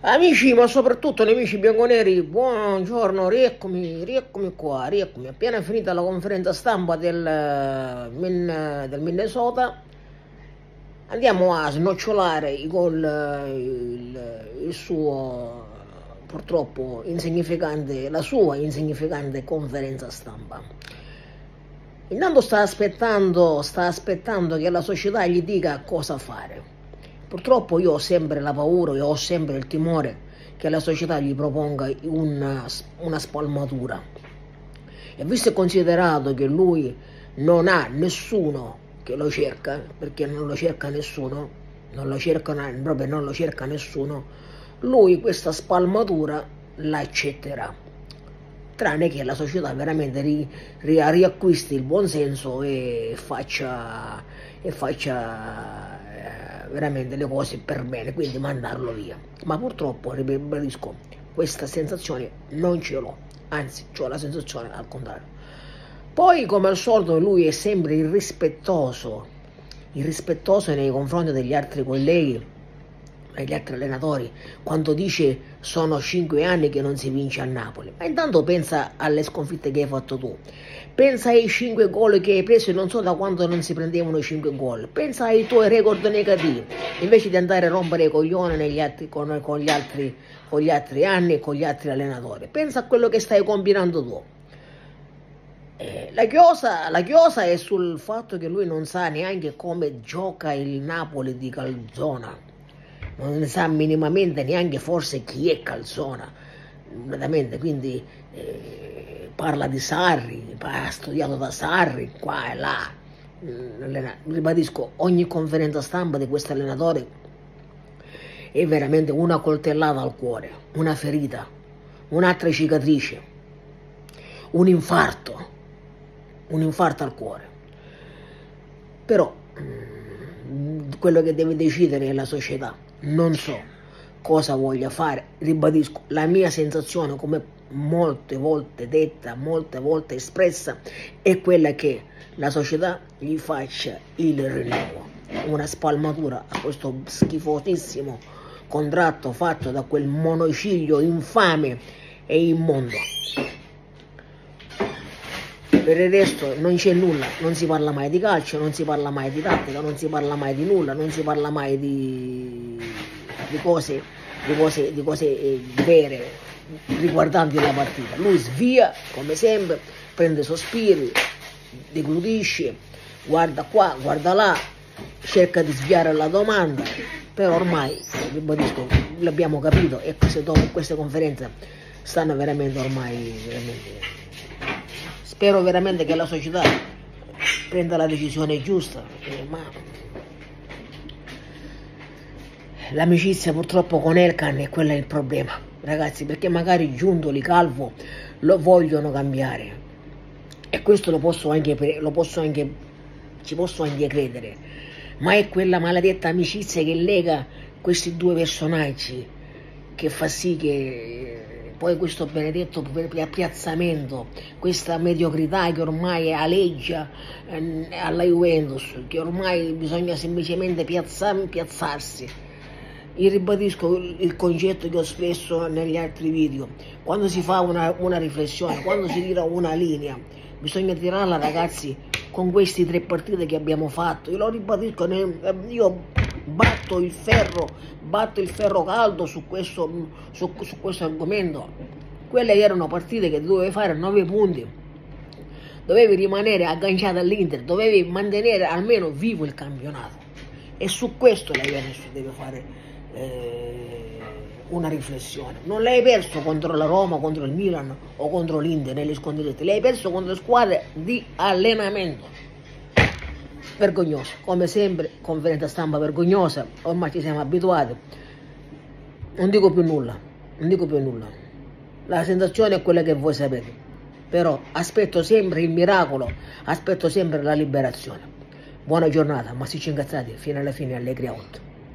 Amici, ma soprattutto nemici bianconeri, buongiorno, rieccomi, rieccomi qua, rieccomi. Appena finita la conferenza stampa del, del Minnesota, andiamo a snocciolare il, il, il suo, purtroppo, insignificante, la sua insignificante conferenza stampa. Intanto sta aspettando, sta aspettando che la società gli dica cosa fare Purtroppo io ho sempre la paura e ho sempre il timore che la società gli proponga una, una spalmatura. E visto e considerato che lui non ha nessuno che lo cerca, perché non lo cerca nessuno, non lo cerca, proprio non lo cerca nessuno, lui questa spalmatura l'accetterà. Tranne che la società veramente ri, ri, riacquisti il buonsenso e faccia, e faccia veramente le cose per bene, quindi mandarlo via. Ma purtroppo, ribadisco, questa sensazione non ce l'ho, anzi, ho la sensazione al contrario. Poi, come al solito, lui è sempre irrispettoso, irrispettoso nei confronti degli altri colleghi, degli altri allenatori, quando dice sono cinque anni che non si vince a Napoli. Ma intanto pensa alle sconfitte che hai fatto tu. Pensa ai 5 gol che hai preso e non so da quando non si prendevano i 5 gol. Pensa ai tuoi record negativi, invece di andare a rompere i coglioni altri, con, con, gli altri, con, gli altri, anni e con gli altri allenatori. Pensa a quello che stai combinando tu. Eh, la, chiosa, la chiosa è sul fatto che lui non sa neanche come gioca il Napoli di Calzona. Non ne sa minimamente neanche forse chi è Calzona. Quindi... Eh, parla di Sarri, ha studiato da Sarri, qua e là. Mm, ribadisco, ogni conferenza stampa di questo allenatore è veramente una coltellata al cuore, una ferita, un'altra cicatrice, un infarto, un infarto al cuore. Però mm, quello che deve decidere è la società, non so. Cosa voglia fare, ribadisco, la mia sensazione come molte volte detta, molte volte espressa, è quella che la società gli faccia il rinnovo, una spalmatura a questo schifosissimo contratto fatto da quel monociglio infame e immondo. Per il resto non c'è nulla, non si parla mai di calcio, non si parla mai di tattica, non si parla mai di nulla, non si parla mai di, di cose, di cose, di cose eh, vere, riguardanti la partita. Lui svia, come sempre, prende sospiri, deglutisce, guarda qua, guarda là, cerca di sviare la domanda, però ormai, ribadisco, l'abbiamo capito e queste, queste conferenze stanno veramente ormai, veramente... spero veramente che la società prenda la decisione giusta, ma l'amicizia purtroppo con Elkan è quello il problema ragazzi, perché magari Giuntoli, Calvo lo vogliono cambiare. E questo lo posso anche, lo posso anche, ci posso anche credere. Ma è quella maledetta amicizia che lega questi due personaggi che fa sì che poi questo benedetto piazzamento, questa mediocrità che ormai aleggia eh, alla Juventus, che ormai bisogna semplicemente piazzarsi io ribadisco il concetto che ho spesso negli altri video. Quando si fa una, una riflessione, quando si tira una linea, bisogna tirarla ragazzi con queste tre partite che abbiamo fatto. Io lo ribadisco, io batto il ferro, batto il ferro caldo su questo, su, su questo argomento. Quelle erano partite che dovevi fare 9 punti, dovevi rimanere agganciato all'Inter, dovevi mantenere almeno vivo il campionato. E su questo la Juventus deve fare eh, una riflessione. Non l'hai perso contro la Roma, contro il Milan o contro l'Inter negli scontri diretti, l'hai perso contro squadre di allenamento. Vergognoso, come sempre, conferenza stampa vergognosa, ormai ci siamo abituati. Non dico più nulla, non dico più nulla. La sensazione è quella che voi sapete. Però aspetto sempre il miracolo, aspetto sempre la liberazione. Buona giornata, ma si ci incazzati, fino alla fine allegri a 8.